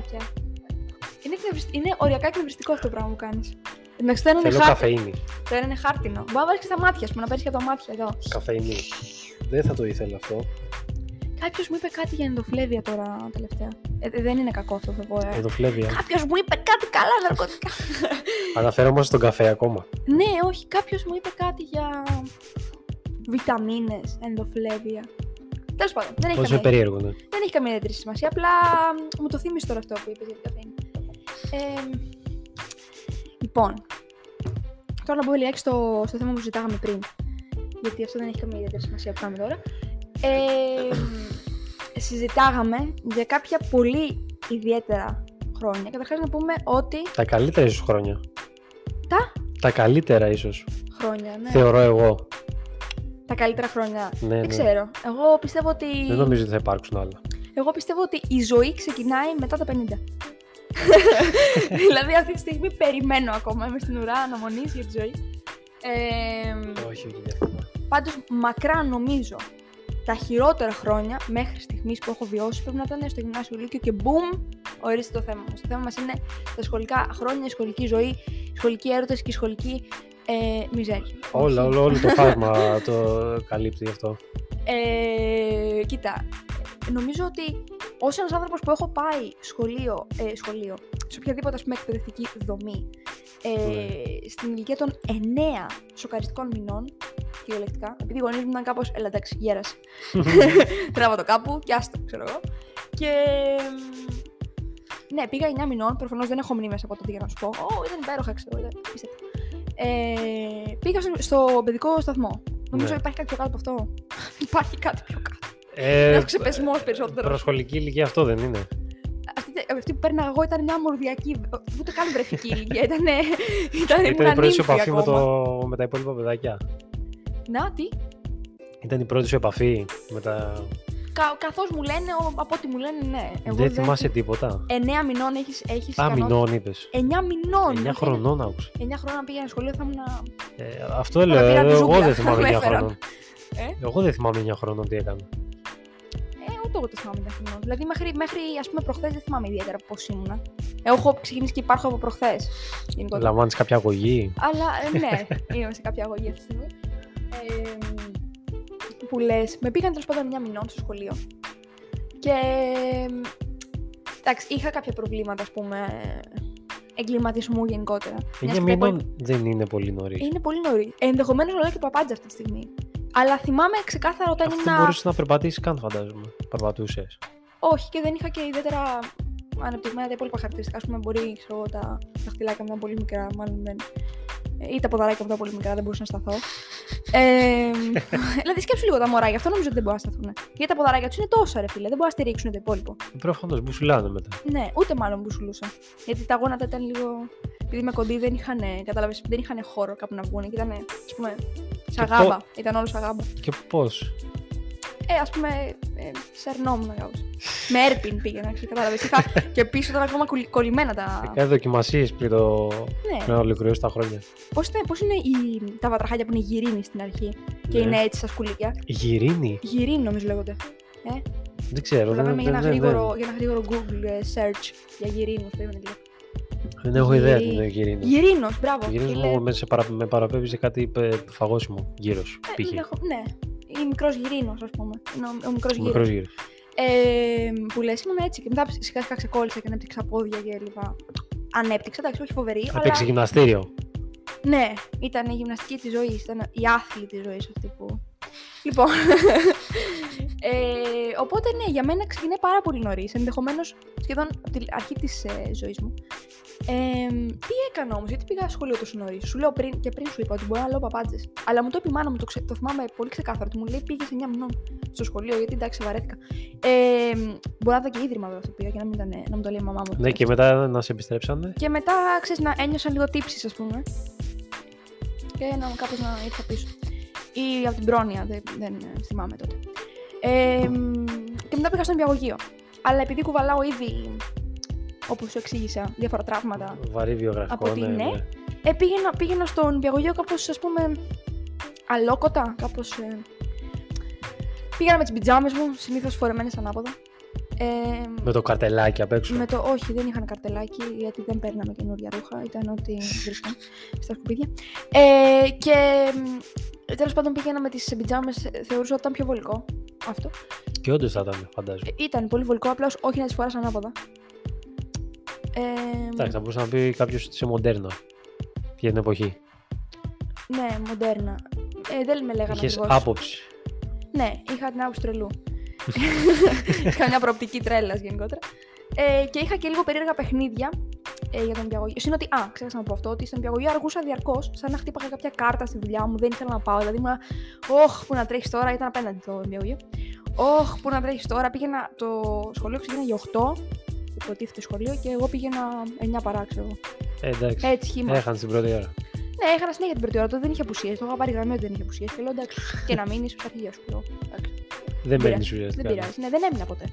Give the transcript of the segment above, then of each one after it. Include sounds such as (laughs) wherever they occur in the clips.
καφεδάκια. Είναι, εκνευρισ- είναι οριακά εκνευριστικό αυτό το πράγμα που κάνεις. Εντάξει, το ένα είναι Θέλω χάρτινο. καφεΐνη. Το ένα είναι χάρτινο. Μπορεί να βάλεις και στα μάτια, α πούμε, να παίρνεις και από τα μάτια εδώ. Καφεΐνη. Δεν θα το ήθελα αυτό. Κάποιος μου είπε κάτι για ενδοφλέβεια τώρα τελευταία. Ε, δεν είναι κακό αυτό θα πω. Ε. Εδοφλέβεια. Κάποιος μου είπε κάτι καλά ναρκωτικά. (laughs) Αναφέρομαι στον καφέ ακόμα. ναι, όχι, κάποιος μου είπε κάτι για βιταμίνες, ενδοφλέβεια. Τέλος πάντων, δεν έχει, Πόσο καμία, περίεργο, ναι. δεν έχει καμία ιδιαίτερη σημασία. Απλά μου το θύμισε τώρα αυτό που είπες για την καφέινη. Ε, λοιπόν, τώρα να μπούμε λιγάκι στο, στο θέμα που συζητάγαμε πριν. Γιατί αυτό δεν έχει καμία ιδιαίτερη σημασία που κάνουμε τώρα. Ε, συζητάγαμε για κάποια πολύ ιδιαίτερα χρόνια. Καταρχάς να πούμε ότι Τα καλύτερα ίσως χρόνια. τα; Τα καλύτερα ίσως. χρόνια, ναι. Θεωρώ εγώ. Τα καλύτερα χρόνια. Ναι, Δεν ναι. ξέρω. Εγώ πιστεύω ότι. Δεν νομίζω ότι θα υπάρξουν άλλα. Εγώ πιστεύω ότι η ζωή ξεκινάει μετά τα 50. (laughs) δηλαδή αυτή τη στιγμή περιμένω ακόμα. Είμαι στην ουρά αναμονής για τη ζωή. Ε, Όχι, όχι, διαφωνώ. Πάντως μακρά νομίζω τα χειρότερα χρόνια μέχρι στιγμής που έχω βιώσει πρέπει να ήταν στο γυμνάσιο Λύκειο και boom, ορίστε το θέμα μας. Το θέμα μας είναι τα σχολικά χρόνια, η σχολική ζωή, οι σχολικοί έρωτες και η σχολική ε, μιζέρια. Όλα, Όχι. όλο, όλο το (laughs) φάσμα το καλύπτει αυτό. Ε, κοίτα, νομίζω ότι ως ένας άνθρωπος που έχω πάει σχολείο, ε, σχολείο σε οποιαδήποτε ας πούμε εκπαιδευτική δομή, ε, Ναι. στην ηλικία των 9 σοκαριστικών μηνών, κυριολεκτικά, επειδή οι γονείς μου ήταν κάπως, έλα εντάξει, γέρασε. (laughs) (laughs) Τράβα το κάπου και άστο, ξέρω εγώ. Και μ, ναι, πήγα 9 μηνών. Προφανώς δεν έχω μνήμες από το για να σου πω. Ω, ήταν υπέροχα, ξέρω. Ήταν απίστευτο. Ε, πήγα στο, στο παιδικό σταθμό. Νομίζω Ναι. υπάρχει κάτι πιο κάτω από αυτό. (laughs) υπάρχει κάτι πιο κάτω. Ε, Έχω ξεπεσμός περισσότερο. Προσχολική ηλικία αυτό δεν είναι. Αυτή, αυτή που πέρναγα εγώ ήταν μια μορδιακή, ούτε καν βρεφική ηλικία. Ήταν, (laughs) ήταν, Ήταν η ήμουν πρώτη σου νύμφη επαφή με, ακόμα. το, με τα υπόλοιπα παιδάκια; Να, τι; Ήταν η πρώτη σου επαφή με τα. Κα, Καθώς μου λένε, ο- από ό,τι μου λένε, ναι. Εγώ δεν θυμάσαι τίποτα. 9 μηνών έχεις έχεις Α, ικανότητα. μηνών είπες. 9 μηνών. 9 χρονών άκουσα. 9 χρόνια πήγαινα σχολείο, θα ήμουν. Ε, αυτό λέω. πήρα τη Εγώ ζούγκλα, δεν θυμάμαι με 9 έφεραν. χρονών. Ε; Εγώ δεν θυμάμαι 9 χρονών τι έκανα. Ε, ούτε εγώ το θυμάμαι 9 χρονών. Δηλαδή, μέχρι, μέχρι ας πούμε προχθές δεν θυμάμαι ιδιαίτερα πώς ήμουνα. Εγώ έχω ξεκινήσει και υπάρχω από προχθές. Λαμβάνεις κάποια αγωγή; Αλλά ε, ναι, (laughs) είμαι σε κάποια αγωγή αυτή τη στιγμή. Ε, που λες, με πήγαν τέλος πάντων 9 μηνών στο σχολείο. Και. Εντάξει, είχα κάποια προβλήματα, ας πούμε, εγκληματισμού γενικότερα. 9 Μιας και τα μήνων δεν είναι πολύ νωρίς. Είναι πολύ νωρίς. Ενδεχομένως να λέω και παπάντζας αυτή τη στιγμή. Αλλά θυμάμαι ξεκάθαρα όταν Αυτό ήμουν. μπορούσες να περπατήσεις καν, φαντάζομαι. Περπατούσες. Όχι, και δεν είχα και ιδιαίτερα αναπτυγμένα τα υπόλοιπα χαρακτηριστικά. Α πούμε, μπορεί ξέρω, εγώ, τα δαχτυλάκια μου να είναι πολύ μικρά, μάλλον δεν. ε, ή τα ποδαράκια μου ήταν πολύ μικρά, δεν μπορούσα να σταθώ. Ε, (laughs) δηλαδή, σκέψου λίγο τα μωρά, γι' αυτό νομίζω ότι δεν μπορούν να σταθούν. Γιατί τα ποδαράκια τους είναι τόσα, ρε φίλε, δεν μπορούν να στηρίξουν το υπόλοιπο. Προφανώ μπουσουλάνε μετά. Ναι, ούτε μάλλον που σουλούσαν. Γιατί τα γόνατα ήταν λίγο. Επειδή είμαι κοντή, δεν είχαν, κατάλαβες, δεν είχαν χώρο κάπου να βγουν. Και ήταν, ας πούμε, σαν Και γάμπα. Ήταν όλος σαν γάμπα. Και πώς; Ε, ας πούμε, ε, σερνόμουν κάπω. Με έρπιν πήγαινα, ξέρεις, κατάλαβες. Είχα (laughs) και πίσω ήταν ακόμα κολλη- κολλημένα τα. Έκανε δοκιμασίες πριν το. Ναι. πριν ολοκληρώσει τα χρόνια. Πώς είναι, πώς είναι οι, τα βατραχάκια που είναι γυρίνοι στην αρχή και Ναι. είναι έτσι στα σκουλίκια; Γυρίνη; Γυρίνοι νομίζω λέγονται. Ε, Δεν ξέρω. δεν, Δεν, για, ένα δεν, δεν, γρήγορο, για ένα γρήγορο Google ε, search για γυρίνου. δεν έχω ιδέα τι Γυρί- είναι γυρίνη. Γυρίνος, μπράβο. Γυρίνη φίλε. μου με, σε παρα, με παραπέμπει σε κάτι ε, φαγόσιμο γύρω σου. Ε, Π.χ. ενδεχο- ναι, ή μικρός γυρίνος, ας πούμε. Είναι ο, ο μικρό Μικρός γύρο. γύρος. Ε, που λες, ήμουν έτσι και μετά σιγά σιγά ξεκόλλησα και ανέπτυξα πόδια και λοιπά. Ανέπτυξα, εντάξει, όχι φοβερή. Έπαιξε αλλά... γυμναστήριο. Ναι, ήταν η γυμναστική της ζωής, ήταν η άθλη της ζωής αυτή που. Λοιπόν. (laughs) ε, οπότε ναι, για μένα ξεκινάει πάρα πολύ νωρίς. Ενδεχομένως σχεδόν από την αρχή της ε, ζωής μου. Ε, τι έκανα όμως, γιατί πήγα σχολείο τόσο νωρίς; Σου λέω πριν και πριν σου είπα ότι μπορεί να λέω παπάντζες. Αλλά μου το είπε η μάνα μου, το, ξε- το θυμάμαι πολύ ξεκάθαρα. Του μου λέει πήγες 9 μηνών στο σχολείο, γιατί εντάξει, βαρέθηκα. Ε, μπορεί να ήταν και ίδρυμα βέβαια αυτό που πήγα και να μην, ήταν, να μου το λέει η μαμά μου. Ναι, και μετά να σε επιστρέψανε. Και μετά, ξέρεις, να ένιωσαν λίγο τύψεις, ας πούμε. Και να κάπως να ήρθα πίσω. Ή από την πρόνοια, δεν, δεν ε, θυμάμαι τότε. Ε, μ, και μετά πήγα στον νηπιαγωγείο. Αλλά επειδή κουβαλάω ήδη, όπως σου εξήγησα, διάφορα τραύματα, Βαρύ βιογραφικό. Από τη ναι, ναι. ναι. ε, πήγαινα, πήγαινα στον νηπιαγωγείο κάπως, ας πούμε, αλόκοτα, κάπως... Ε, πήγαινα με τις πιτζάμες μου, συνήθως φορεμένες ανάποδα. Ε, Με το καρτελάκι απ' έξω. με το όχι, δεν είχαν καρτελάκι γιατί δεν παίρναμε καινούρια ρούχα. Ήταν ό,τι βρίσκαν (laughs) στα σκουπίδια. Ε, και τέλος πάντων πήγαινα με τις πιτζάμε, θεωρούσα ότι ήταν πιο βολικό αυτό. Και όντως θα ήταν, φαντάζομαι. Ε, ήταν πολύ βολικό, απλώ όχι να τις φοράς ανάποδα. Ε, Εντάξει, θα μπορούσε να πει κάποιος ότι είσαι μοντέρνα για την εποχή. ναι, μοντέρνα. Ε, δεν με λέγανε Είχες ακριβώς. άποψη. Ναι, είχα την άποψη τρελού. (laughs) είχα μια προοπτική τρέλας γενικότερα. Ε, και είχα και λίγο περίεργα παιχνίδια ε, για τον νηπιαγωγείο. Είναι ότι, α, ξέχασα να πω αυτό, ότι στον νηπιαγωγείο αργούσα διαρκώς, σαν να χτύπαγα κάποια κάρτα στη δουλειά μου, δεν ήθελα να πάω. Δηλαδή, ήμουν, Ωχ, που να τρέχεις τώρα, ήταν απέναντι το νηπιαγωγείο. Ωχ, που να τρέχεις τώρα, πήγαινα. Το σχολείο ξεκίνησε για 8, υποτίθεται σχολείο, και εγώ πήγαινα 9 παρά, ξέρω εγώ. Ε, εντάξει. Έτσι, χύμα. Έχανε την πρώτη ώρα. Ναι, έχανα συνέχεια την πρώτη ώρα. Το δεν είχε απουσίες. Το είχα πάρει γραμμή ότι δεν είχε απουσίες. Και λέω εντάξει, και να μείνεις στα αρχεία σου. λέω, εντάξει. Δεν πειράζει. παίρνεις ουσιαστικά. Δεν πειράζει. Ναι, δεν έμεινα ποτέ.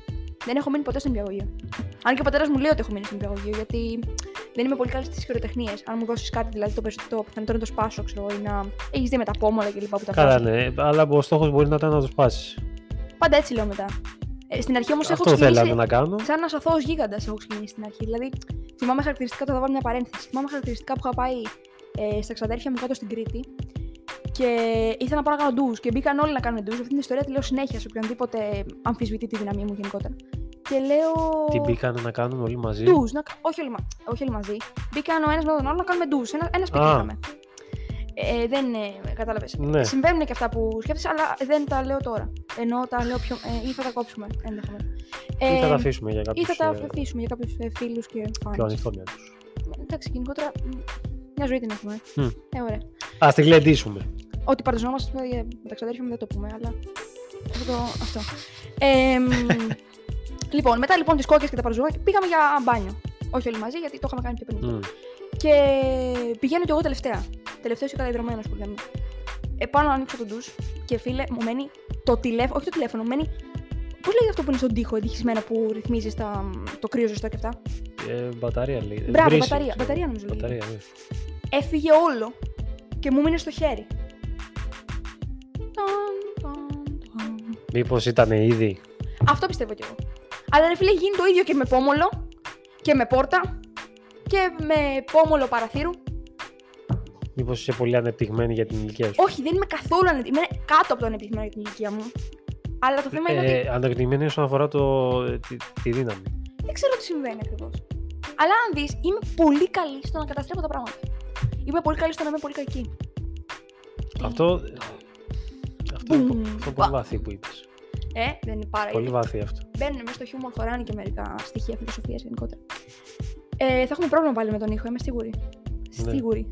Δεν έχω μείνει ποτέ στο νηπιαγωγείο. Αν και ο πατέρας μου λέει ότι έχω μείνει στο νηπιαγωγείο, γιατί δεν είμαι πολύ καλή στις χειροτεχνίες. Αν μου δώσεις κάτι, δηλαδή το, περισσότερο- το πιθανότερο είναι το σπάσω, ξέρω εγώ, ή να έχεις δει με τα πόμολα και λοιπά που τα Καλά, βγάζω. ναι. Αλλά ο στόχος μπορεί να ήταν να το σπάσεις. Πάντα έτσι λέω μετά. Ε, στην αρχή όμως έχω Αυτό θέλαμε ξεκινήσει. να κάνω. Σαν ένα αθώο γίγαντας έχω ξεκινήσει στην αρχή. Δηλαδή, θυμάμαι χαρακτηριστικά, τώρα θα βάλω μια παρένθεση. Θυμάμαι χαρακτηριστικά που είχα πάει ε, στα ξαδέρφια μου κάτω στην Κρήτη και ήθελα να πάω να κάνω ντουζ και μπήκαν όλοι να κάνουν ντουζ. Αυτή την ιστορία τη λέω συνέχεια σε οποιονδήποτε αμφισβητεί τη δύναμή μου γενικότερα. Και λέω. Τι μπήκανε να κάνουμε όλοι μαζί; Ντουζ, να... όχι, όλοι, μα- όχι όλοι μαζί. Μπήκαν ο ένας με τον άλλο να κάνουμε ντουζ. Ένα, ένας σπίτι Α. είχαμε. Ε, δεν ε, κατάλαβες. Ναι. Συμβαίνουν και αυτά που σκέφτεσαι, αλλά δεν τα λέω τώρα. Ενώ τα λέω πιο. Ε, ή θα τα κόψουμε ενδεχομένως. Ή θα τα αφήσουμε για Ή κάποιους θα τα αφήσουμε για κάποιους φίλους και πιο φάνου. ανοιχτό μυαλό. Εντάξει, γενικότερα μ, μια ζωή την έχουμε. Μμ. Ε, ωραία. Α την γλεντήσουμε. Ότι παρτιζόμαστε με τα ξαδέρφια μου δεν το πούμε, αλλά. Αυτό. αυτό. Ε, μ, (laughs) λοιπόν, μετά λοιπόν τις κόκκες και τα παρζουγάκια πήγαμε για μπάνιο. Όχι όλοι μαζί, γιατί το είχαμε κάνει πιο πριν. Μμ. Και πηγαίνω κι εγώ τελευταία. Τελευταίος και καταϊδρωμένο που λέμε. Ε, πάω να ανοίξω τον ντους και φίλε, μου μένει το τηλέφωνο. Όχι το τηλέφωνο, μου μένει. Πώς λέγεται αυτό που είναι στον τοίχο, ευτυχισμένα που ρυθμίζεις τα... το κρύο ζεστό και αυτά; Ε, μπαταρία λέει. Ε, Μπράβο, βρύση, μπαταρία. ξέρω. Μπαταρία νομίζω λέγεται. Μπαταρία, ναι. Έφυγε όλο και μου μείνε στο χέρι. Ταν, ταν, ταν. Μήπως ήταν ήδη; Αυτό πιστεύω κι εγώ. Αλλά ρε φίλε, γίνει το ίδιο και με πόμολο και με πόρτα και με πόμολο παραθύρου. Μήπως είσαι πολύ ανεπτυγμένη για την ηλικία σου; Όχι, δεν είμαι καθόλου ανεπτυγμένη. Είμαι κάτω από το ανεπτυγμένο για την ηλικία μου. Αλλά το θέμα είναι ότι Ε, ανεπτυγμένη όσον αφορά το, τη, τη δύναμη. δεν ξέρω τι συμβαίνει ακριβώς. Αλλά αν δεις, είμαι πολύ καλή στο να καταστρέφω τα πράγματα. Είμαι πολύ καλή στο να είμαι πολύ κακή. Αυτό. Αυτό είναι, Μπουμ. πο- αυτό είναι πολύ βαθύ που είπες. Ε, δεν είναι πάρα Πολύ βαθύ αυτό. Μπαίνουν μέσα στο χιούμορ, χωράνε και μερικά στοιχεία φιλοσοφίας γενικότερα. Ε, θα έχουμε πρόβλημα πάλι με τον ήχο, είμαι σίγουρη. Ναι. Σίγουρη.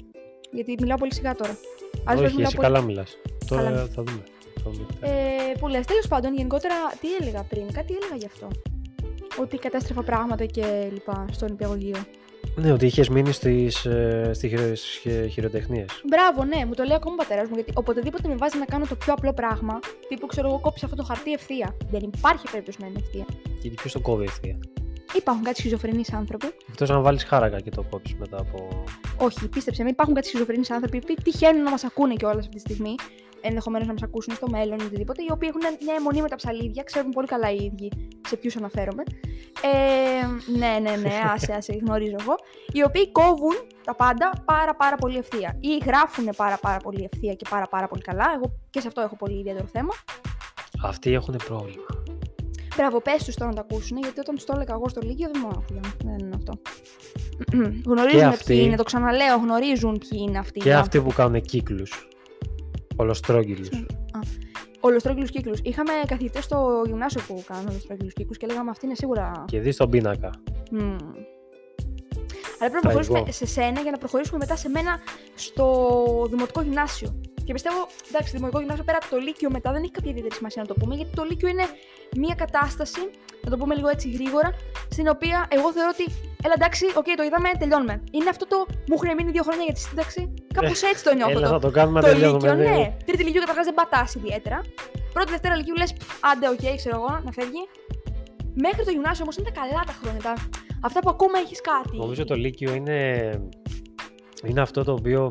Γιατί μιλάω πολύ σιγά τώρα. Άλλες φορές Όχι, μιλάω εσύ πολύ- καλά μιλάς. Τώρα Καλά. θα δούμε. Θα δούμε. Ε, που λες, τέλος πάντων, γενικότερα, τι έλεγα πριν, κάτι έλεγα γι' αυτό. Ότι κατέστρεφα πράγματα και λοιπά στον υπηαγωγείο. Ναι, ότι είχες μείνει στις, ε, στις χειρο, στις χειροτεχνίες. Μπράβο, ναι, μου το λέει ακόμα ο πατέρας μου. Γιατί οποτεδήποτε με βάζει να κάνω το πιο απλό πράγμα, τύπου ξέρω εγώ, κόψει αυτό το χαρτί ευθεία. Δεν υπάρχει περίπτωση να είναι ευθεία. Γιατί ποιος το κόβει ευθεία; Υπάρχουν κάτι σχιζοφρενείς άνθρωποι. Εκτό αν βάλεις χάρακα και το κόψεις μετά από. Όχι, πίστεψε με, υπάρχουν κάτι σχιζοφρενείς άνθρωποι που τυχαίνουν να μας ακούνε κιόλας αυτή τη στιγμή. Ενδεχομένως να μας ακούσουν στο μέλλον ή οτιδήποτε, οι οποίοι έχουν μια αιμονή με τα ψαλίδια, ξέρουν πολύ καλά οι ίδιοι σε ποιους αναφέρομαι. Ε, ναι, ναι, ναι, (laughs) άσε, άσε, γνωρίζω εγώ. Οι οποίοι κόβουν τα πάντα πάρα πάρα πολύ ευθεία. Ή γράφουν πάρα πάρα πολύ ευθεία και πάρα πάρα πολύ καλά. Εγώ και σε αυτό έχω πολύ ιδιαίτερο θέμα. Αυτοί έχουν πρόβλημα. Μπράβο, πες τους τώρα να το ακούσουν, γιατί όταν του το έλεγα εγώ στο Λύκειο δεν μου άκουγαν. Δεν είναι αυτό. (clears throat) γνωρίζουν αυτοί- ποιοι είναι, το ξαναλέω, γνωρίζουν ποιοι είναι αυτοί. Και αυτοί που κάνουν κύκλους. Ολοστρόγγυλους. Ολοστρόγγυλους κύκλους. Είχαμε καθηγητές στο γυμνάσιο που κάνουν ολοστρόγγυλους κύκλους και λέγαμε αυτή είναι σίγουρα. Και δει τον πίνακα. Μμμ. Αλλά πρέπει να Θα προχωρήσουμε εγώ. σε σένα για να προχωρήσουμε μετά σε μένα στο δημοτικό γυμνάσιο. Και πιστεύω, εντάξει, δημοτικό γυμνάσιο πέρα από το Λύκειο μετά δεν έχει κάποια ιδιαίτερη σημασία να το πούμε, γιατί το Λύκειο είναι μια κατάσταση, να το πούμε λίγο έτσι γρήγορα, στην οποία εγώ θεωρώ ότι, έλα εντάξει, οκ, το είδαμε, τελειώνουμε. Είναι αυτό το μου έχουν μείνει δύο χρόνια για τη σύνταξη. Κάπως έτσι το νιώθω. Έλα το, να το κάνουμε το τελειώνουμε. Λύκειο, ναι. ναι. Τρίτη Λυκείου καταρχάς δεν πατάς ιδιαίτερα. Πρώτη Δευτέρα Λυκείου λες, άντε, οκ, ξέρω εγώ, να φεύγει. Μέχρι το γυμνάσιο όμως είναι τα καλά τα χρόνια. Τα... Αυτά που ακόμα έχεις κάτι. Νομίζω το Λύκειο είναι, είναι αυτό το οποίο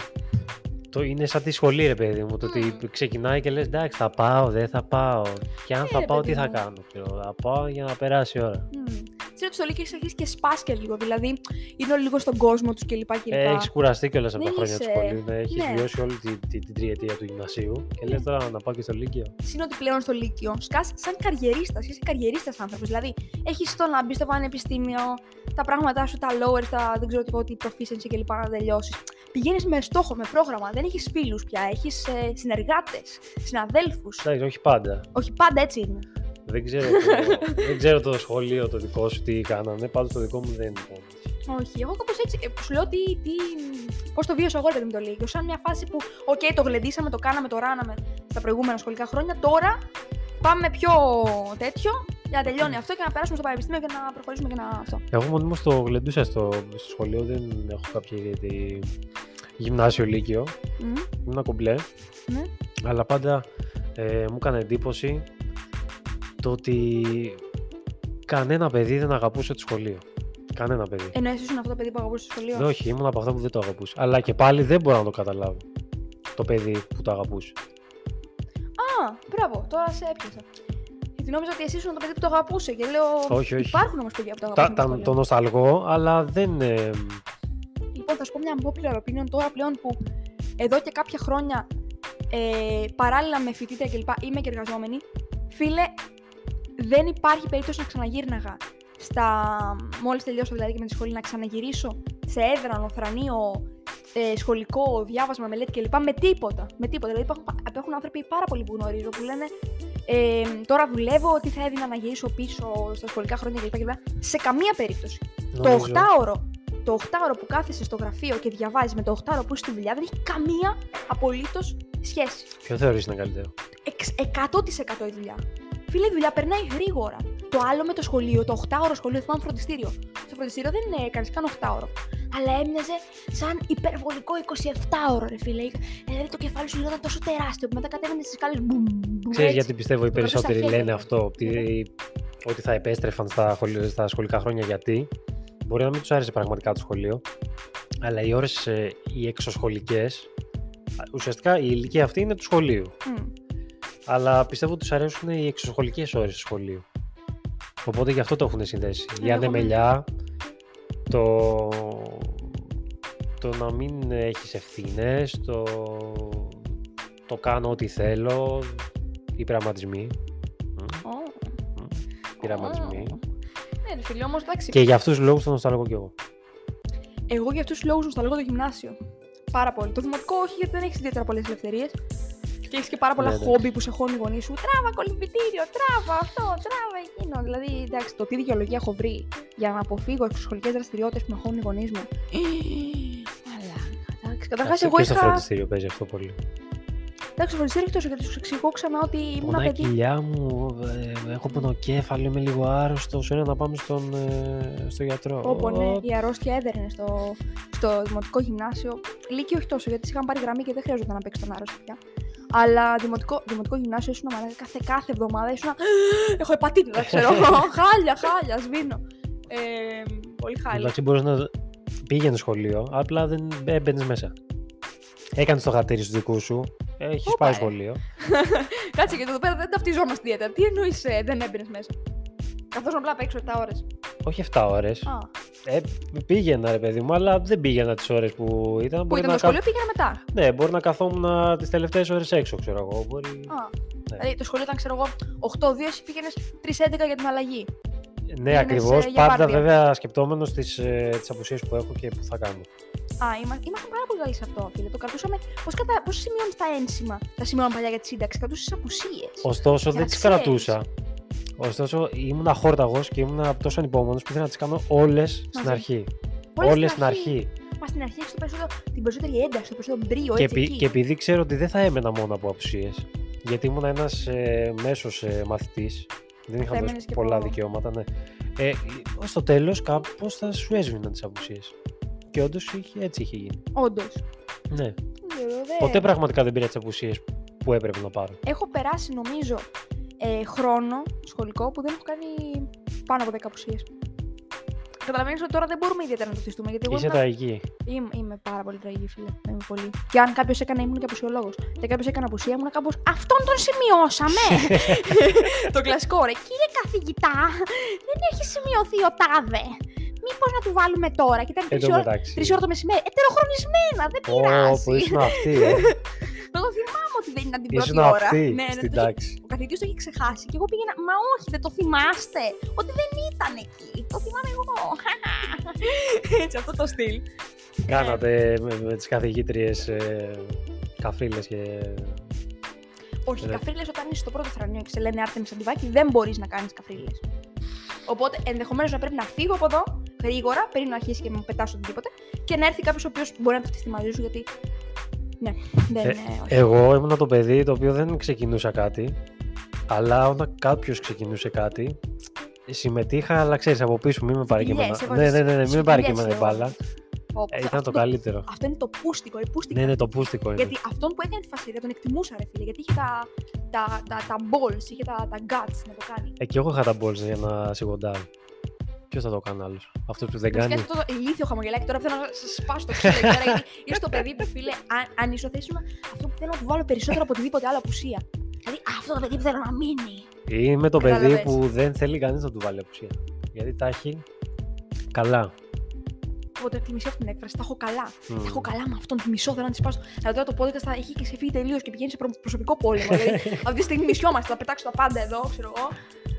το είναι σαν τη σχολή, ρε παιδί μου. Το ότι Μμμ. ξεκινάει και λες εντάξει, θα πάω, δεν θα πάω. Και αν Ε, θα ρε πάω, παιδί τι θα μου. κάνω. ξέρω, Θα πάω για να περάσει η ώρα. Μμμ. Ξέρω ότι στο Λύκειο έχεις αρχίσει και σπάς και λίγο. Δηλαδή είναι όλοι λίγο στον κόσμο τους κλπ. κλπ. Ε, έχεις κουραστεί κιόλας από τα Δεν χρόνια του είσαι- σχολείου. Ναι, έχεις ναι. βιώσει όλη την τη, την τριετία του γυμνασίου. Και λες τώρα να πάω και στο Λύκειο. Συν ότι πλέον στο Λύκειο σκάς σαν καριερίστας. Είσαι καριερίστας άνθρωπος. Δηλαδή έχεις το να μπεις στο πανεπιστήμιο, τα πράγματά σου, τα lowers, τα δεν ξέρω τι εγώ, τι proficiency κλπ. να τελειώσεις. Πηγαίνεις με στόχο, με πρόγραμμα. Δεν έχεις φίλους πια. Έχεις ε, συνεργάτες, συναδέλφους. Εντάξει, όχι πάντα. Όχι πάντα έτσι είναι. Δεν ξέρω, το, (laughs) δεν ξέρω το σχολείο το δικό σου τι κάνανε. Πάντως το δικό μου δεν ήταν. Όχι, εγώ κάπως έτσι. ε, Σου λέω τι. τι Πώς το βίωσα εγώ, ρε παιδί με το Λύκειο. Σαν μια φάση που, οκ, το γλεντήσαμε, το κάναμε, το ράναμε στα προηγούμενα σχολικά χρόνια. Τώρα πάμε πιο τέτοιο για να τελειώνει αυτό και να περάσουμε στο πανεπιστήμιο και να προχωρήσουμε και να αυτό. Εγώ μονίμως το γλεντούσα στο, στο σχολείο. Δεν έχω κάποια ιδιαίτερη γυμνάσιο Λύκειο. Μμ, Ήμουν κομπλέ. Ναι. Αλλά πάντα ε, μου έκανε εντύπωση το ότι κανένα παιδί δεν αγαπούσε το σχολείο. Κανένα παιδί. Ενώ εσύ ήσουν αυτό το παιδί που αγαπούσε στο σχολείο; Δεν, όχι, ήμουν από αυτά που δεν το αγαπούσε. Αλλά και πάλι δεν μπορώ να το καταλάβω. Το παιδί που το αγαπούσε. Α, μπράβο, τώρα σε έπιασα. Γιατί νόμιζα ότι εσύ ήσουν το παιδί που το αγαπούσε και λέω. Όχι, όχι. Υπάρχουν όμως παιδιά που το Τα, αγαπούν. τα, στο το σχολείο. νοσταλγώ, αλλά δεν. ε, Λοιπόν, θα σου πω μια popular opinion τώρα πλέον που εδώ και κάποια χρόνια ε, παράλληλα με φοιτήτρια κλπ. είμαι και εργαζόμενη. Φίλε, δεν υπάρχει περίπτωση να ξαναγύρναγα στα. Μόλις τελειώσω δηλαδή και με τη σχολή, να ξαναγυρίσω σε έδρανο, θρανίο, ε, σχολικό, διάβασμα, μελέτη κλπ. Με τίποτα. Με τίποτα. Δηλαδή υπάρχουν, υπάρχουν άνθρωποι πάρα πολλοί που γνωρίζω που λένε ε, τώρα δουλεύω, τι θα έδινα να γυρίσω πίσω στα σχολικά χρόνια κλπ. κλπ. Σε καμία περίπτωση. Το νομίζω- 8ωρο, το 8ωρο που κάθεσαι στο γραφείο και διαβάζεις με το 8ωρο που είσαι στη δουλειά δεν έχει καμία απολύτως σχέση. Ποιο θεωρείς είναι καλύτερο; Εξ- 100% η δουλειά. Φίλε, η δουλειά περνάει γρήγορα. Το άλλο με το σχολείο, το 8ωρο σχολείο, θυμάμαι φροντιστήριο. Στο φροντιστήριο δεν είναι έκανε καν 8ωρο. Αλλά έμοιαζε σαν υπερβολικό 27ωρο, ρε φίλε. Δηλαδή το κεφάλι σου γινόταν τόσο τεράστιο που μετά κατέβαινε στις σκάλες. Μπουμ, μπουμ, Ξέρεις έτσι. γιατί πιστεύω οι Το κρατούσα στα περισσότεροι χέρια λένε μου. αυτό, ότι, ότι θα επέστρεφαν στα, χολ- στα σχολικά χρόνια γιατί. Μπορεί να μην τους άρεσε πραγματικά το σχολείο, αλλά οι ώρες ε, οι εξωσχολικές, α, ουσιαστικά η ηλικία αυτή είναι του σχολείου. Μμ. Αλλά πιστεύω ότι τους αρέσουν οι εξωσχολικές ώρες του σχολείου. Οπότε γι' αυτό το έχουν συνδέσει. Η Ενδεχομένως. ανεμελιά, το, το να μην έχεις ευθύνες, το, το κάνω ό,τι θέλω, οι πειραματισμοί. Μμ, Ω. μμ, Πειραματισμοί. Ναι, ρε φίλε, όμως εντάξει. Και για αυτούς τους λόγους το νοσταλγώ κι εγώ. Εγώ για αυτούς τους λόγους νοσταλγώ το γυμνάσιο. Πάρα πολύ. Το δημοτικό όχι, γιατί δεν έχεις ιδιαίτερα πολλές ελευθερίες. Και έχεις και πάρα πολλά Ναι, εντάξει. χόμπι που σε χώνει οι γονείς σου. Τράβα κολυμπητήριο, τράβα αυτό, τράβα εκείνο. Δηλαδή, εντάξει, το τι δικαιολογία έχω βρει για να αποφύγω εξωσχολικέ δραστηριότητες που με χώνουν οι γονείς μου. Αλλά, εντάξει. Καταρχάς, Αυτό εγώ και στο είχα. φροντιστήριο παίζει αυτό πολύ; Εντάξει, στο φροντιστήριο έχει τόσο γιατί σου εξηγώ ξανά ότι ήμουν Πονάει η παιδί. κοιλιά μου, ε, έχω πονοκέφαλο, είμαι λίγο άρρωστος. Σου να πάμε στον, ε, στο γιατρό. Όπω ναι, Ω, η αρρώστια έδερνε στο, στο δημοτικό γυμνάσιο. Λύκειο όχι τόσο, γιατί σε είχαν πάρει γραμμή και δεν χρειαζόταν να παίξει τον άρρωστο πια. Αλλά δημοτικό, δημοτικό γυμνάσιο ήσουν μαλάκα κάθε, κάθε εβδομάδα ήσουν. (gasps) Έχω επατήτητα, ξέρω. (laughs) (laughs) χάλια, χάλια, σβήνω. Ε, πολύ χάλια. Εντάξει, μπορείς να πήγαινε σχολείο, απλά δεν έμπαινες μέσα. Έκανες το χατήρι στους δικούς σου, έχεις Όπα, πάει ε. σχολείο. (laughs) Κάτσε γιατί εδώ πέρα δεν ταυτιζόμαστε ιδιαίτερα. Τι εννοείς δεν έμπαινες μέσα; Καθώς απλά απ' έξω 7 ώρες. Όχι 7 ώρες. Α, Ε, πήγαινα, ρε παιδί μου, αλλά δεν πήγαινα τις ώρες που ήταν. που Μπορεί ήταν να το σχολείο, πήγαινε μετά. κα- Ναι, μπορεί να καθόμουν τις τελευταίες ώρες έξω, ξέρω εγώ. Μπορεί... Α, Ναι. Δηλαδή το σχολείο ήταν, ξέρω εγώ, 8-2, εσύ πήγαινες 3-11 για την αλλαγή. Ναι, ακριβώς. ε, για Πάντα βάρδια. βέβαια σκεπτόμενος τις τις απουσίες που έχω και που θα κάνω. Α, είμα, ήμασταν πάρα πολύ καλοί σε αυτό, φίλε. Το κρατούσαμε. Πώς κατα... πώς σημειώνεις τα ένσημα, τα σημειώναμε παλιά για τη σύνταξη. Κρατούσες απουσίες. Ωστόσο, Για δεν να τις ξέρεις. κρατούσα. Ωστόσο, ήμουν αχόρταγος και ήμουν τόσο ανυπόμονο που ήθελα να τις κάνω όλες στην αρχή. Όλες στην αρχή. Μα στην αρχή έχεις το περισσότερο, την περισσότερη ένταση, το περισσότερο μπρίο, Και, έτσι. επει- εκεί. και επειδή ξέρω ότι δεν θα έμενα μόνο από απουσίες, γιατί ήμουν ένας ε, μέσος ε, μαθητής, δεν είχα Θα δώσει έμενες και πολλά από- δικαιώματα, ναι. Ε, στο τέλος, κάπως θα σου έσβηναν τις απουσίες. Και όντως έτσι είχε γίνει. Όντως. Ναι. Ποτέ πραγματικά δεν πήρα τις απουσίες που έπρεπε να πάρω. Έχω περάσει, νομίζω, ε, χρόνο σχολικό που δεν έχω κάνει πάνω από 10 απουσίες. Καταλαβαίνεις ότι τώρα δεν μπορούμε ιδιαίτερα να το θυστούμε. Γιατί εγώ Είσαι ήμουν- τραγική. είμαι, είμαι πάρα πολύ τραγική, φίλε. Είμαι πολύ. Και αν κάποιος έκανε, ήμουν και απουσιολόγος. Και κάποιος έκανε απουσία, ήμουν κάπω. Αυτόν τον σημειώσαμε! (laughs) το κλασικό, ρε. Κύριε καθηγητά, δεν έχει σημειωθεί ο τάδε. Μήπως να του βάλουμε τώρα. Και ήταν Εν τρεις τω ώρα, μεταξύ. τρεις ώρα το μεσημέρι. Ετεροχρονισμένα, δεν Ω, πειράζει. που ήσουν αυτή, ε. (laughs) Να το θυμάμαι ότι δεν ήταν την πρώτη Ήσουν ώρα. αυτή ναι, ναι, στην το είχε- τάξη. ο καθηγητής το έχει ξεχάσει και εγώ πήγαινα. Μα όχι, δεν το θυμάστε. Ότι δεν ήταν εκεί. Το θυμάμαι εγώ. (laughs) Έτσι, αυτό το στυλ. Κάνατε με, με τις καθηγήτριες ε, καφρίλες και... Όχι, Ναι. καφρίλες όταν είσαι στο πρώτο θρανείο και σε λένε άρτε με σαντιβάκι, δεν μπορείς να κάνεις καφρίλες. Οπότε ενδεχομένως να πρέπει να φύγω από εδώ γρήγορα πριν να αρχίσει και να μου πετάσω οτιδήποτε και να έρθει κάποιος ο οποίος μπορεί να ταυτιστεί μαζί σου γιατί. Ναι, δεν Ε, είναι. όχι. Εγώ ήμουν το παιδί το οποίο δεν ξεκινούσα κάτι, αλλά όταν κάποιος ξεκινούσε κάτι, συμμετείχα, αλλά ξέρεις, από πίσω μην με πάρει και Σπηλιές, εμένα. έβαζες Ναι, ναι, ναι, ναι, μην με πάρει και σπηλιές, εμένα η εγώ. μπάλα. Πω, Ε, πω, ήταν αυτό το καλύτερο. Αυτό είναι το πούστικο, ρε, πούστικα. Ναι, ναι, το πούστικο είναι. Γιατί αυτόν που έκανε τη φασαρία τον εκτιμούσα, ρε φίλε. Γιατί είχε τα, τα, τα, τα balls, είχε τα, τα guts να το κάνει. Ε, και εγώ είχα τα balls για να σιγοντάρω. Ποιος θα το κάνει άλλος; Αυτός που δεν Βασικά κάνει. αυτό το ηλίθιο χαμογελάκι τώρα θέλω να σας σπάσω το ξύλο εκεί πέρα. Γιατί είσαι το παιδί που φίλε, αν, αν ισοθέσουμε αυτό που θέλω να του βάλω περισσότερο από οτιδήποτε άλλο απουσία. Δηλαδή αυτό το παιδί που θέλω να μείνει. Είμαι το παιδί Κατάλαβες. που δεν θέλει κανείς να του βάλει απουσία. Γιατί τα έχει καλά. Οπότε τη μισή αυτή την έκφραση. Τα έχω καλά. Μμ. Τα έχω καλά με αυτόν. Τη μισό θέλω να τη σπάσω. Αλλά τώρα το podcast θα έχει και σε φύγει τελείως και πηγαίνει σε προ- προσωπικό πόλεμο. δηλαδή (laughs) αυτή τη στιγμή μισιόμαστε. Θα πετάξω τα πάντα εδώ, ξέρω εγώ.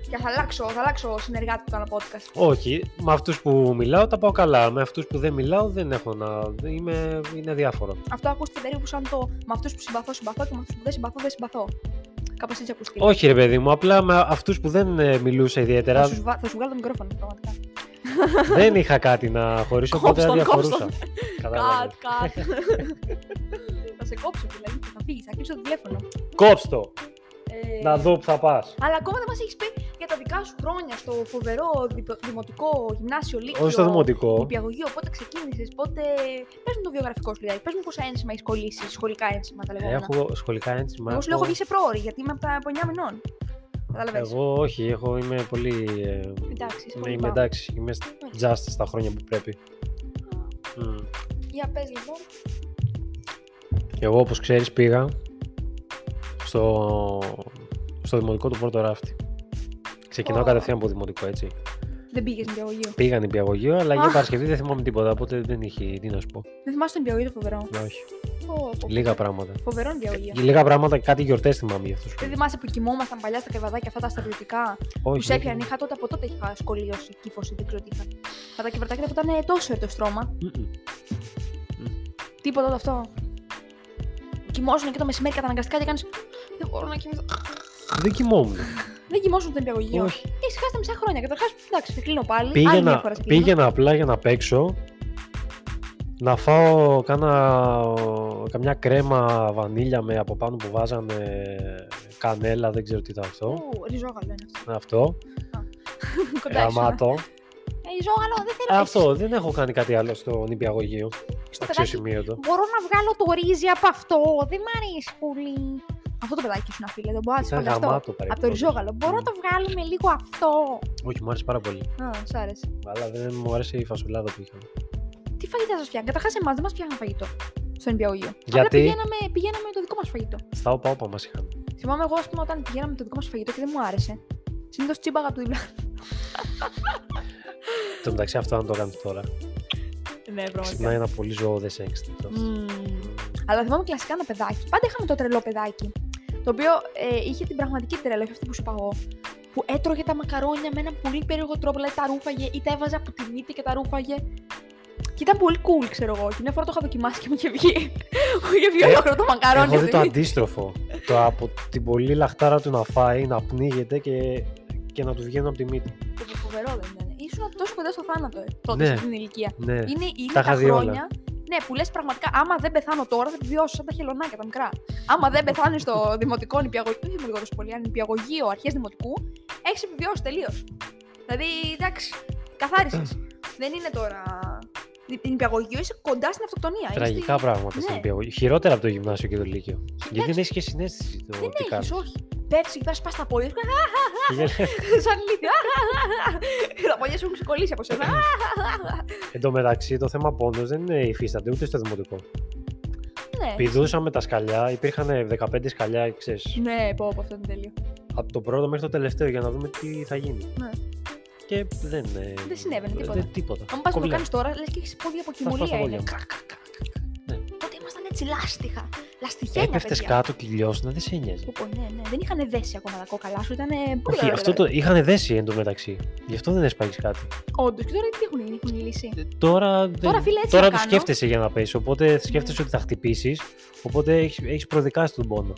Και θα αλλάξω, θα αλλάξω συνεργάτη που κάνω podcast. Όχι, με αυτούς που μιλάω τα πάω καλά. Με αυτούς που δεν μιλάω δεν έχω να. Είμαι... Είναι διάφορο. Αυτό ακούστηκε περίπου σαν το με αυτούς που συμπαθώ, συμπαθώ και με αυτούς που δεν συμπαθώ, δεν συμπαθώ. Κάπως έτσι ακούστηκε. Όχι, ρε παιδί μου, απλά με αυτούς που δεν ε, μιλούσα Θα ιδιαίτερα σου, βα- θα σου βγάλω το μικρόφωνο, πραγματικά. (laughs) δεν είχα κάτι να χωρίσω, οπότε Κόψ' τον, διαφορούσα. κόψ' (laughs) Κατάλαβες. Κατ, κατ. (laughs) θα σε κόψω δηλαδή και θα φύγεις, θα κλείσω το τηλέφωνο. Κόψ' το! Ε, Να δω που θα πας. Αλλά ακόμα δεν μας έχεις πει για τα δικά σου χρόνια στο φοβερό δι- δημοτικό γυμνάσιο λύκειο. Όχι στο δημοτικό. Νηπιαγωγείο, πότε ξεκίνησες, πότε. Πες μου το βιογραφικό σου λιγάκι. Πες μου πόσα ένσημα έχεις κολλήσει, σχολικά ένσημα τα λεγόμενα. Έχω σχολικά ένσημα. Εγώ σου λέω έχω- έχω βγει σε πρόωρη, γιατί είμαι από τα από 9 μηνών. Κατάλαβε. Εγώ όχι, έχω, είμαι πολύ. ε, Εντάξει, είσαι είμαι, πολύ είμαι πάω. εντάξει, είμαι just στα χρόνια που πρέπει. Μμ. Για πες λοιπόν. Και εγώ, όπως ξέρεις, πήγα στο, στο δημοτικό του πρώτο ράφτη. Ξεκινάω Ω. κατευθείαν από δημοτικό, έτσι. Δεν πήγες νηπιαγωγείο. Πήγα νηπιαγωγείο, αλλά για Αχ. Παρασκευή δεν θυμάμαι τίποτα, οπότε δεν είχε τι να σου πω. Δεν θυμάσαι το νηπιαγωγείο το φοβερό; Όχι. Πω, πω. Λίγα πράγματα. Φοβερό νηπιαγωγείο. Λίγα πράγματα, κάτι γιορτές θυμάμαι γι' αυτό. σου Δεν λέω. θυμάσαι που κοιμόμασταν παλιά στα κρεβατάκια αυτά τα στρατιωτικά που Όχι. σε δεν έπιανε. Είχα τότε από τότε είχα σκολίωση, κύφωση, δεν ξέρω τι είχα. Θα τα κρεβατάκια που ήταν τόσο ερτό στρώμα. Μμμ. Τίποτα όλο αυτό. Κοιμόσουν και το μεσημέρι καταναγκαστικά και κάνεις. Δεν μπορώ να κοιμηθώ. Δεν κοιμόμουν. Δεν κοιμόσουν το νηπιαγωγείο. Όχι. Έχει χάσει τα μισά χρόνια. Καταρχάς, εντάξει, σε κλείνω πάλι. Άλλη Πήγαινα, μια φορά σε κλείνω. πήγαινα απλά για να παίξω, να φάω κάνα, καμιά κρέμα βανίλια με από πάνω που βάζανε κανέλα, δεν ξέρω τι ήταν αυτό. Ου, ριζόγαλο είναι αυτό. Αυτό, (laughs) Κοντά ήσουν. γαμάτο. Ε, ριζόγαλο, δεν θέλω. Ε, Αυτό, δεν έχω κάνει κάτι άλλο στο νηπιαγωγείο. Στο παιδάκι Αξιοσημείωτο. Μπορώ να βγάλω το ρύζι από αυτό. Δεν μ' αρέσει πολύ. Αυτό το παιδάκι σου να φίλε, δεν μπορώ να τη Ήταν φανταστώ. γαμάτο Από το παρεμπιπτόντως. ριζόγαλο. Μπορώ να το βγάλουμε λίγο αυτό. Όχι, μου άρεσε πάρα πολύ. Α, σ' άρεσε. Αλλά δεν μου άρεσε η φασουλάδα που είχαμε. Τι φαγητά σας φτιάχνει. Καταρχάς, εμάς δεν μας φτιάχνουν φαγητό στο νηπιαγωγείο. Απλά Γιατί; πηγαίναμε, πηγαίναμε το δικό μας φαγητό. Στα όπα όπα μας είχαν. Θυμάμαι εγώ, ας πούμε, όταν πηγαίναμε το δικό μας φαγητό και δεν μου άρεσε. Συνήθως τσίμπαγα από το διπλά. Εν τω μεταξύ αυτό αν το κάνεις τώρα. Ναι, Ξυπνάει ένα πολύ ζωώδες έγκστητο. Αλλά θυμάμαι κλασικά ένα παιδάκι. Πάντα είχαμε το τρελό παιδάκι. Το οποίο ε, είχε την πραγματική τρέλα, όχι αυτή που σου είπα εγώ. Που έτρωγε τα μακαρόνια με έναν πολύ περίεργο τρόπο. Δηλαδή τα ρούφαγε ή τα έβαζε από τη μύτη και τα ρούφαγε. Και ήταν πολύ cool, ξέρω εγώ. Και μια φορά το είχα δοκιμάσει και μου είχε βγει. Μου είχε βγει Ε, ολόκληρο το μακαρόνι. Έχω δει στη το μύτη. αντίστροφο. το από την πολύ λαχτάρα του να φάει, να πνίγεται και, και να του βγαίνουν από τη μύτη. Το φοβερό δεν ήταν. Ήσουν τόσο κοντά στο θάνατο, ε, τότε Ναι. σε αυτήν την ηλικία. Ναι. Είναι, είναι Τα τα, είχα δει όλα. Χρόνια. Ναι, που λες πραγματικά, άμα δεν πεθάνω τώρα, θα επιβιώσω σαν τα χελωνάκια τα μικρά. Άμα δεν πεθάνεις στο δημοτικό νηπιαγωγείο, όχι δημοτικό τόσο πολύ, αν νηπιαγωγείο αρχές δημοτικού, έχεις επιβιώσει τελείως. Δηλαδή, εντάξει, καθάρισες. (clears throat) δεν είναι τώρα. Η νηπιαγωγείο είσαι κοντά στην αυτοκτονία. είσαι Τραγικά στη- πράγματα στην Ναι. νηπιαγωγείο. Χειρότερα από το γυμνάσιο και το λύκειο. Γιατί Εντάξει. δεν έχεις και συνέστηση το Δεν τι έχεις, κάνεις. όχι. Πέφτει εκεί πέρα, σπά τα πόδια σου, Και (laughs) γελ- σαν ηλίθιο. Τα πόδια σου έχουν ξεκολλήσει από σένα. Εν τω μεταξύ, το θέμα πόνος δεν είναι υφίσταται ούτε στο δημοτικό. ναι. Πηδούσαμε τα σκαλιά, υπήρχαν 15 σκαλιά, ξέρεις, Ναι, πω, πω, αυτό είναι τέλειο. από το πρώτο μέχρι το τελευταίο για να δούμε τι θα γίνει. Ναι. Και δεν. ε, Δεν συνέβαινε τίποτα. Δεν, τίποτα. Αν πας να το Κομπλέ. κάνεις τώρα, λες και έχεις πόδια από σπάς τα κοιμωλία. πόδια Είναι. μου. Κα, κα, κα, κα. Ναι. Τότε ήμασταν έτσι λάστιχα. Λαστιχένια, Έπεφτες παιδιά. κάτω και λιώσουν, δεν σε νοιάζει. Πω, πω, ναι, ναι. Δεν είχαν δέσει ακόμα τα κόκαλά σου. Ήταν πολύ Όχι, ωραία. αυτό το είχαν δέσει εν τω μεταξύ. Γι' αυτό δεν έσπαγες κάτι. Όντως. Και τώρα τι έχουν, έχουν λύσει; Ε, Τώρα, δεν- Τώρα, φίλε, έτσι τώρα να το κάνω. σκέφτεσαι για να πέσει. Οπότε σκέφτεσαι ότι θα χτυπήσεις. Οπότε έχεις έχεις προδικάσει τον πόνο.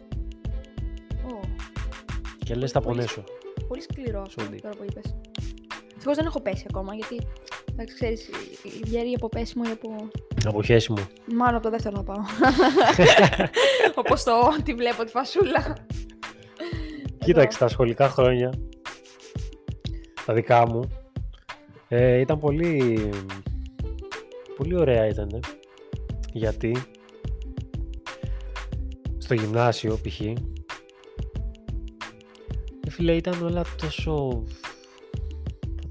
Ω, Και λες, θα Πολύ πονέσω. Πολύ σκληρό αυτό Σωστή. τώρα που είπες. Ευτυχώ δεν έχω πέσει ακόμα γιατί. Εντάξει, ξέρεις, βγαίνει από πέσιμο ή από. Από χέση μου. Μάλλον από το δεύτερο να πάω. (laughs) Όπως το τη βλέπω τη φασούλα. Κοίταξε τα σχολικά χρόνια. Τα δικά μου. Ε, ήταν πολύ. Πολύ ωραία ήταν. Γιατί στο γυμνάσιο π.χ. Ε, φίλε, ήταν όλα τόσο.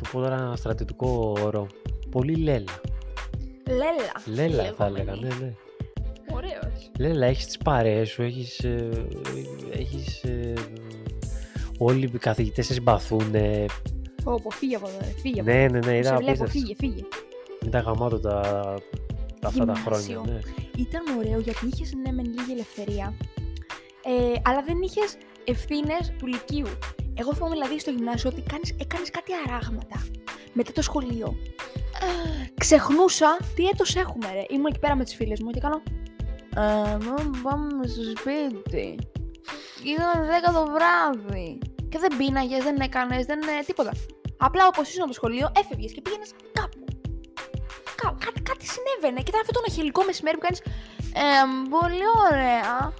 Θα το πω τώρα ένα στρατιωτικό όρο. Πολύ λέλα. Λέλα. Λέλα θα λεγόμενη. έλεγα, ναι, ναι. Ωραίος. Λέλα, έχεις τις παρέες σου, έχεις, ε, έχεις ε, όλοι οι καθηγητές σε συμπαθούν. Πω, πω, φύγε από εδώ, ρε, φύγε από Ναι, ναι, ναι, εδώ. ήταν Σε βλέπω, απίστευτο. φύγε, φύγε. Ήταν γαμάτο τα, τα αυτά τα Γυμνάσιο. χρόνια. Ναι. Ήταν ωραίο γιατί είχες ναι, μεν λίγη ελευθερία, ε, αλλά δεν είχες ευθύνες του Λυκείου. Εγώ θυμάμαι δηλαδή στο γυμνάσιο ότι κάνεις, έκανες κάτι αράγματα μετά το σχολείο. Ε, ξεχνούσα τι έτος έχουμε ρε. Ήμουν εκεί πέρα με τις φίλες μου και κάνω ε, μαμ, πάμε στο σπίτι. Ήταν 10 το βράδυ. Και δεν πίναγες, δεν έκανες, δεν ε, τίποτα. Απλά όπως ήσουν από το σχολείο έφευγες και πήγαινες κάπου. Κα, κάτι, κάτι συνέβαινε. Και ήταν αυτό το ναχελικό μεσημέρι που κάνεις ε, πολύ ωραία.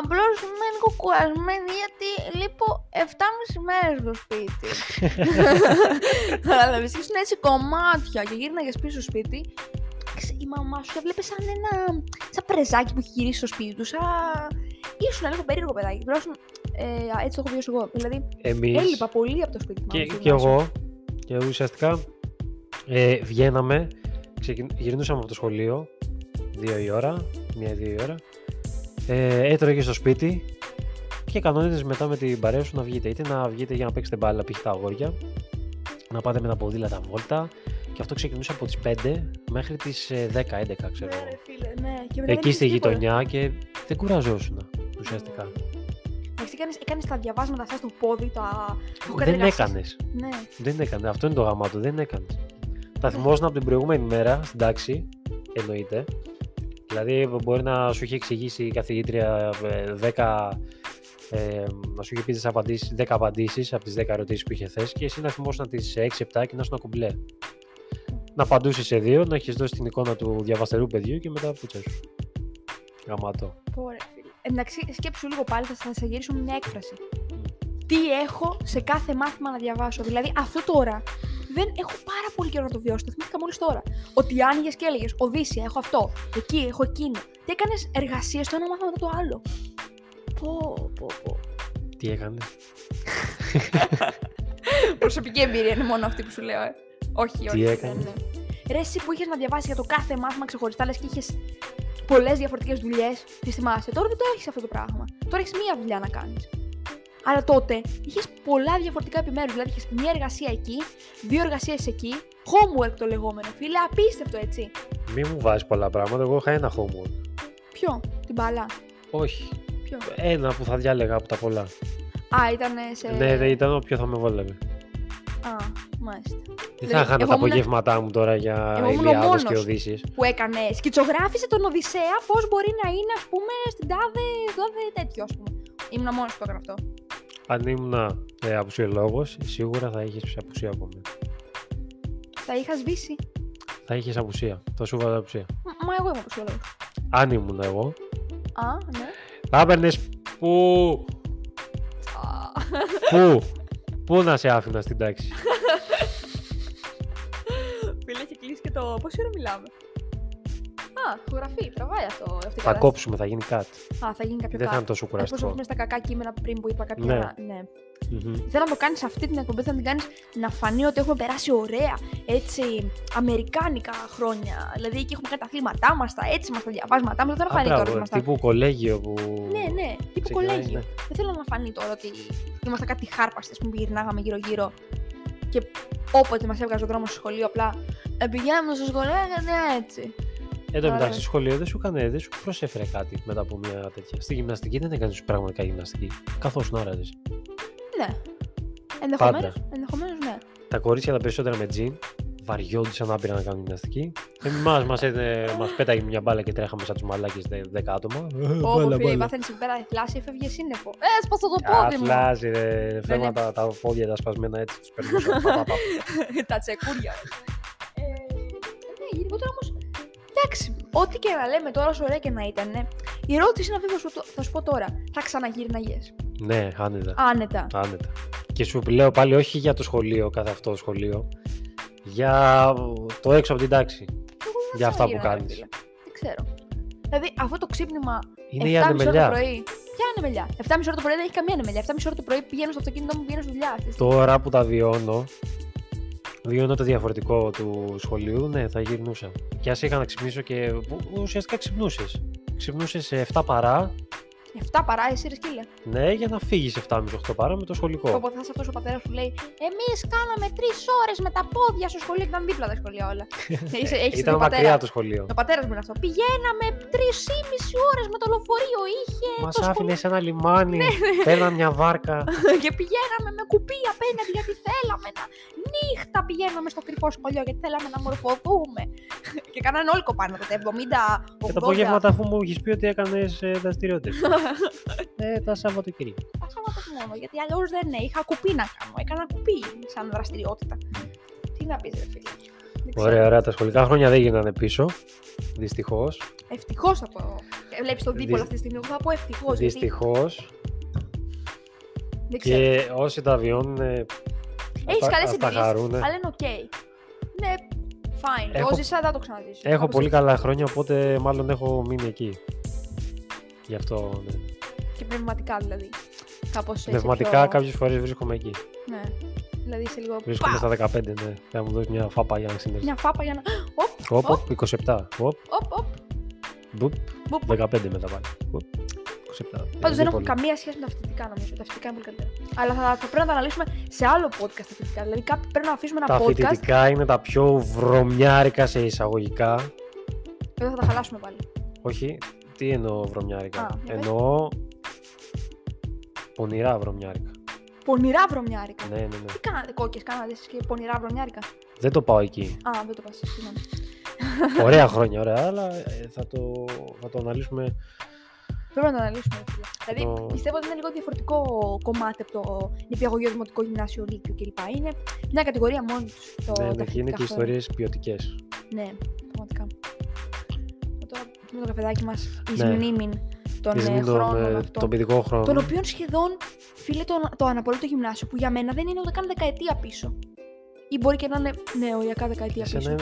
Απλώς είμαι λίγο κουρασμένη γιατί λείπω 7,5 μέρες στο σπίτι. Κατάλαβε, ήσουν έτσι κομμάτια και γύρναγες πίσω στο σπίτι. Ξε- Η μαμά σου έβλεπε σαν ένα. σαν πρεζάκι που έχει γυρίσει στο σπίτι τους. Σαν. ήσουν λίγο περίεργο παιδάκι. Τουλάχιστον ε, έτσι το έχω βιώσει εγώ. Δηλαδή, Εμείς έλειπα πολύ από το σπίτι μου. και, και εγώ και ουσιαστικά ε, βγαίναμε, ξεκιν... γυρνούσαμε από το σχολείο, δύο η ώρα, μία δύο η ώρα, ε, έτρωγε στο σπίτι και κανόνιζες μετά με την παρέα σου να βγείτε. Είτε να βγείτε για να παίξετε μπάλα, π.χ. τα αγόρια, να πάτε με τα ποδήλατα βόλτα και αυτό ξεκινούσε από τις 5 μέχρι τις ε, 10-11 ξέρω Ναι, εγώ. ρε φίλε, ναι. Και μετά δεν Εκεί στη είχες τίποτα. γειτονιά και δεν κουραζόσουν ουσιαστικά. Εντάξει, έκανες, έκανες τα διαβάσματα αυτά στο πόδι, τα... που Δεν κατεργασίες. έκανες. Ναι. Δεν έκανες. Αυτό είναι το γαμάτο. του. Δεν έκανες. Τα θυμόσουν από την προηγούμενη μέρα στην τάξη. Εννοείται. Δηλαδή, μπορεί να σου είχε εξηγήσει η καθηγήτρια ε, 10. Ε, να σου είχε πει τις απαντήσεις, 10 απαντήσεις από τις 10 ερωτήσεις που είχε θέσει και εσύ να θυμόσουν τις 6-7 και να σου να κουμπλέ. Να απαντούσες σε δύο, να έχεις δώσει την εικόνα του διαβαστερού παιδιού και μετά πουτσα σου. Γαμάτο. Πω, ρε, φίλε. Εντάξει, σκέψου λίγο πάλι, θα θα σε γυρίσω με μια έκφραση. Τι έχω σε κάθε μάθημα να διαβάσω; Δηλαδή, αυτό τώρα δεν έχω πάρα πολύ καιρό να το βιώσω. Το θυμήθηκα μόλις τώρα. Ότι άνοιγε και έλεγες Οδύσσια, έχω αυτό. Εκεί, έχω εκείνο. Τι έκανες εργασίες το ένα μάθημα μετά το άλλο. Πω, πω, πω. Τι έκανε; (laughs) Προσωπική εμπειρία είναι μόνο αυτή που σου λέω, ε. Όχι, όχι. Τι δεν έκανες; είναι. Ρε, εσύ που είχες να διαβάσεις για το κάθε μάθημα ξεχωριστά, λες και είχες πολλές διαφορετικές δουλειές. Τις θυμάσαι. Τώρα δεν το έχεις αυτό το πράγμα. Τώρα έχεις μία δουλειά να κάνεις. Αλλά τότε είχες πολλά διαφορετικά επιμέρους. Δηλαδή είχες μία εργασία εκεί, δύο εργασίες εκεί, homework το λεγόμενο. Φίλε, απίστευτο έτσι. Μην μου βάζεις πολλά πράγματα. Εγώ είχα ένα homework. Ποιο, την μπαλά. Όχι. Ποιο; Ένα που θα διάλεγα από τα πολλά. Α, ήταν σε. Ναι, δεν ήταν όποιο θα με βόλευε. Α, μάλιστα. Δεν Δηλαδή, θα είχα εγώ τα ήμουνα- απογεύματά μου τώρα για Εγώ ήμουν ο Ηλιάδες και μόνος. Οδύσσιες. Που έκανε, σκητσογράφησε τον Οδυσσέα πώς μπορεί να είναι, ας πούμε, στην τάδε, στο τάδε τέτοιο, ας πούμε. Ήμουν μόνος που έκανα αυτό. Αν ήμουν ε, απουσιολόγος, σίγουρα θα είχες απουσία από μένα. Θα είχας σβήσει. Θα είχες απουσία. Θα σου βάζα απουσία. Μ- Μα εγώ είμαι αποσιολόγο. Αν ήμουν εγώ, Α, ναι. θα έπαιρνες πού, Α, πού, πού να σε άφηνα στην τάξη; (laughs) Φίλε, έχει κλείσει και το. Πόση ώρα μιλάμε; Α, γραφή, τραβάει αυτό. Αυτή η θα κατάσταση. κόψουμε, θα γίνει κάτι. Α, θα γίνει κάποιο Δεν θα κάτι. είναι τόσο Όπως κουραστικό. έχουμε στα κακά κείμενα πριν που είπα κάποια. Ναι. Ναι. Μμμ. Θέλω να το κάνεις αυτή την εκπομπή, θέλω να την κάνεις να φανεί ότι έχουμε περάσει ωραία, έτσι, αμερικάνικα χρόνια. Δηλαδή εκεί έχουμε κάνει τα αθλήματά μας, τα έτσι μας, τα διαβάσματά μας. Δεν θέλω να Α, φανεί τώρα μπράβο, ότι είμαστε. τύπου κολέγιο που. Ναι, ναι, τύπου ξεκινάει, κολέγιο. ναι. Δεν θέλω να φανεί τώρα ότι είμαστε κάτι χάρπαστες που γυρνάγαμε γύρω-γύρω και όποτε μας έβγαζε ο δρόμος στο σχολείο, απλά «Ε, πηγαίναμε στο σχολείο, έκανε έτσι. Εν τω Άρα- μεταξύ, σχολείο δεν σου, έκανε, δεν σου προσέφερε κάτι μετά από μια τέτοια. Στη γυμναστική δεν έκανες πραγματικά γυμναστική. Καθώς να άραζε. Ναι. Ενδεχομένω, ενδεχομένως ναι. Τα κορίτσια τα περισσότερα με τζιν βαριόντουσαν άπειρα να κάνουν γυμναστική. Εμάς μας μας πέταγε μια μπάλα και τρέχαμε σαν τους μαλάκες 10 άτομα. Όπω φίλε, πάθαινες εκεί πέρα θλάση, έφευγε σύννεφο. Ε, σπάσα το πόδι μου. Αθλάζει, ρε. Φέρνα τα, τα πόδια τα σπασμένα έτσι, τους περνούσαν. πα, πα, πα. τα τσεκούρια. ε, ναι, γενικότερα όμως. Εντάξει, ό,τι και να λέμε τώρα, όσο ωραία και να ήταν, η ερώτηση είναι αυτή που θα σου, θα σου πω τώρα. Θα ξαναγύρναγε. ναι, άνετα. Άνετα. Άνετα. Και σου λέω πάλι όχι για το σχολείο, κάθε αυτό το σχολείο. Για το έξω από την τάξη. Εγώ δεν Για θα αυτά που ξαναγύρναγα, ρε κάνεις. φίλε. Δεν ξέρω. Δηλαδή, αυτό το ξύπνημα Είναι η 7.30 ώρα το ανεμελιά. πρωί. Ποια ανεμελιά; 7.30 ώρα το πρωί δεν έχει καμία ανεμελιά. 7.30 ώρα το πρωί πηγαίνω στο αυτοκίνητο μου, πηγαίνω στη δουλειά. αυτή τη στιγμή. Τώρα που τα βιώνω, βιώνω το διαφορετικό του σχολείου, ναι, θα γυρνούσα. Και ας είχα να ξυπνήσω και που ουσιαστικά ξυπνούσες. Ξυπνούσες σε 7 παρά, 7 παρά, εσύ ρε σκύλε. ναι, για να φύγεις 7.30-8 παρά με το σχολικό. Οπότε θα είσαι αυτός ο πατέρας που λέει Εμείς κάναμε 3 ώρες με τα πόδια στο σχολείο και ήταν δίπλα τα σχολεία όλα. (laughs) Είσαι, έχεις Ήταν δει πατέρα. μακριά το σχολείο. Το πατέρας μου είναι αυτό. Πηγαίναμε 3,5 ώρες με το λεωφορείο. Είχε Μας το άφηνε σε ένα λιμάνι, παίρνα μια βάρκα. σχολείο. (laughs) και πηγαίναμε με κουπί απέναντι γιατί θέλαμε να. Νύχτα πηγαίναμε στο κρυφό σχολείο γιατί θέλαμε να μορφωθούμε. (laughs) και κάνανε όλοι κοπάνω τότε. 70, 80. Και το απόγευμα αφού μου έχεις πει ότι έκανες δραστηριότητες. Ε, τα Σαββατοκύριακα. Τα Σάββατα μόνο. Γιατί αλλιώς δεν ναι, είχα κουπί να κάνω. Έκανα κουπί σαν δραστηριότητα. Τι να πεις, ρε φίλε. Δεν ξέρω. Ωραία, ωραία. Τα σχολικά χρόνια δεν γυρνάνε πίσω. Δυστυχώς. Ευτυχώς θα πω. Βλέπεις τον δίπολο Δυσ- αυτή τη στιγμή. Εγώ θα πω ευτυχώς. Δυστυχώς. Δεν ξέρω. Και όσοι τα βιώνουν. Έχεις καλές εμπειρίες. χαρούν. Αλλά είναι οκ. Ναι, fine. Έχω- Το 'ζησα, δεν θα το ξαναζήσω. Έχω Κάπως πολύ έτσι. καλά χρόνια, οπότε μάλλον έχω μείνει εκεί. Γι' αυτό. Ναι. Και πνευματικά δηλαδή. Κάπως έτσι. Πνευματικά πιο... κάποιες φορές βρίσκομαι εκεί. Ναι. Δηλαδή είσαι λίγο. Βρίσκομαι πα, στα 15, ναι. Θα μου δώσεις μια φάπα για να ξυνέρθω. Μια φάπα για να. Οπ, Όπ, όπ, 27. Όπ, οπ, οπ. μπουπ, Μπουπ. 15 μετά πάλι. Οπ, 27. Πάντως δεν έχουν πολύ. καμία σχέση με τα φοιτητικά νομίζω. Τα φοιτητικά είναι πολύ καλύτερα. Αλλά θα, θα πρέπει να τα αναλύσουμε σε άλλο podcast τα φοιτητικά. Δηλαδή κάποιοι πρέπει να αφήσουμε ένα Τα podcast. φοιτητικά είναι τα πιο βρωμιάρικα σε εισαγωγικά. Εδώ θα τα χαλάσουμε πάλι. Όχι, τι εννοώ βρωμιάρικα; Α, για πες. εννοώ πονηρά βρωμιάρικα. Πονηρά βρωμιάρικα. Ναι, ναι, ναι. Τι κάνατε, κόκκες, κάνατε εσείς και πονηρά βρωμιάρικα; Δεν το πάω εκεί. Α, δεν το πας. Συγγνώμη. ωραία χρόνια, ωραία, αλλά ε, θα το, θα το αναλύσουμε. Πρέπει να το αναλύσουμε. ρε φίλε. Δηλαδή, Το- πιστεύω ότι είναι λίγο διαφορετικό κομμάτι από το νηπιαγωγείο, δημοτικό γυμνάσιο, λύκειο κλπ. Είναι μια κατηγορία μόνη τους. Το, ναι, τα ναι, και είναι φοιτητικά και χρόνια. ιστορίες ποιοτικές. Ναι, πραγματικά. Ε, Τώρα με το καφεδάκι μας ει Ναι. μνήμην των Εις ε, μην τον, χρόνων ε, αυτών. τον παιδικό χρόνο. Των οποίων σχεδόν, φίλε, το, το αναπολύτω γυμνάσιο που για μένα δεν είναι ούτε καν δεκαετία πίσω. Ή μπορεί και να είναι νεοιακά δεκαετία πίσω. Εσένα,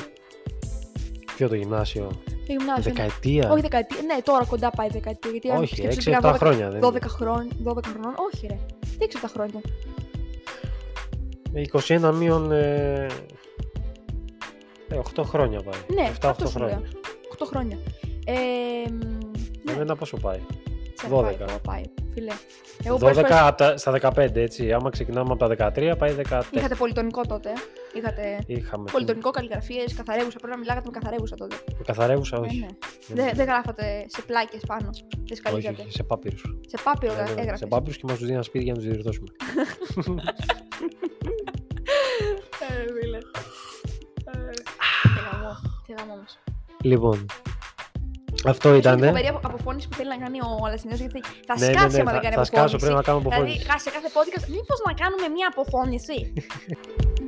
ποιο το γυμνάσιο, Το γυμνάσιο. ναι. δεκαετία. Όχι δεκαετία. Ναι, τώρα κοντά πάει δεκαετία. Γιατί αν Όχι, σκέψεις 6-7 πήγα 12 χρόνια. Δεν 12 χρόνια, 12 χρονών. Όχι, ρε. Τι 6 χρόνια. Ε, 21 μείον. Ε, ε, 8 χρόνια πάει. Ναι, 7-8 αυτό σου λέω. χρόνια. 8 χρόνια. Ε, μ, ναι, Εμένα πόσο πάει; σε 12. πάει, εγώ πάει, φίλε. Εγώ πολλές 12 φορές απ' τα- στα 15, έτσι. Άμα ξεκινάμε από τα 13, πάει 14. Είχατε πολυτονικό τότε. Είχατε Είχαμε. πολυτονικό, καλλιγραφίες, καθαρεύουσα. Πρέπει να μιλάγατε με καθαρεύουσα τότε. Με καθαρεύουσα, Ε, όχι. ναι. Δεν- Δεν, δεν γράφατε σε πλάκες πάνω. Δεν όχι, σκαλίζατε. όχι, σε πάπυρους. Σε πάπυρο έγραφες. σε πάπυρους και μας τους δίναν σπίτι για να τους διορθώσουμε. (laughs) Ε, φίλε. Ε, (laughs) Τι γαμό. Τι γαμό όμως. λοιπόν, αυτό Έχει ήταν. την φοβερή απο- αποφώνηση που θέλει να κάνει ο Αλασσινός γιατί θα Ναι, ναι, σκάσει ναι, άμα δεν θα, κάνει θα σκάσω, αποφώνηση. πρέπει να κάνω αποφώνηση. Δηλαδή, σε κάθε podcast, μήπως να κάνουμε μία αποφώνηση. (laughs)